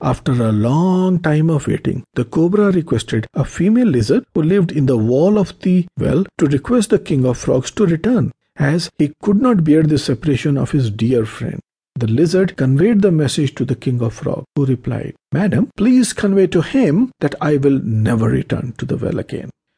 After a long time of waiting, the cobra requested a female lizard who lived in the wall of the well to request the king of frogs to return, as he could not bear the separation of his dear friend. The lizard conveyed the message to the king of frogs, who replied, Madam, please convey to him that I will never return to the well again.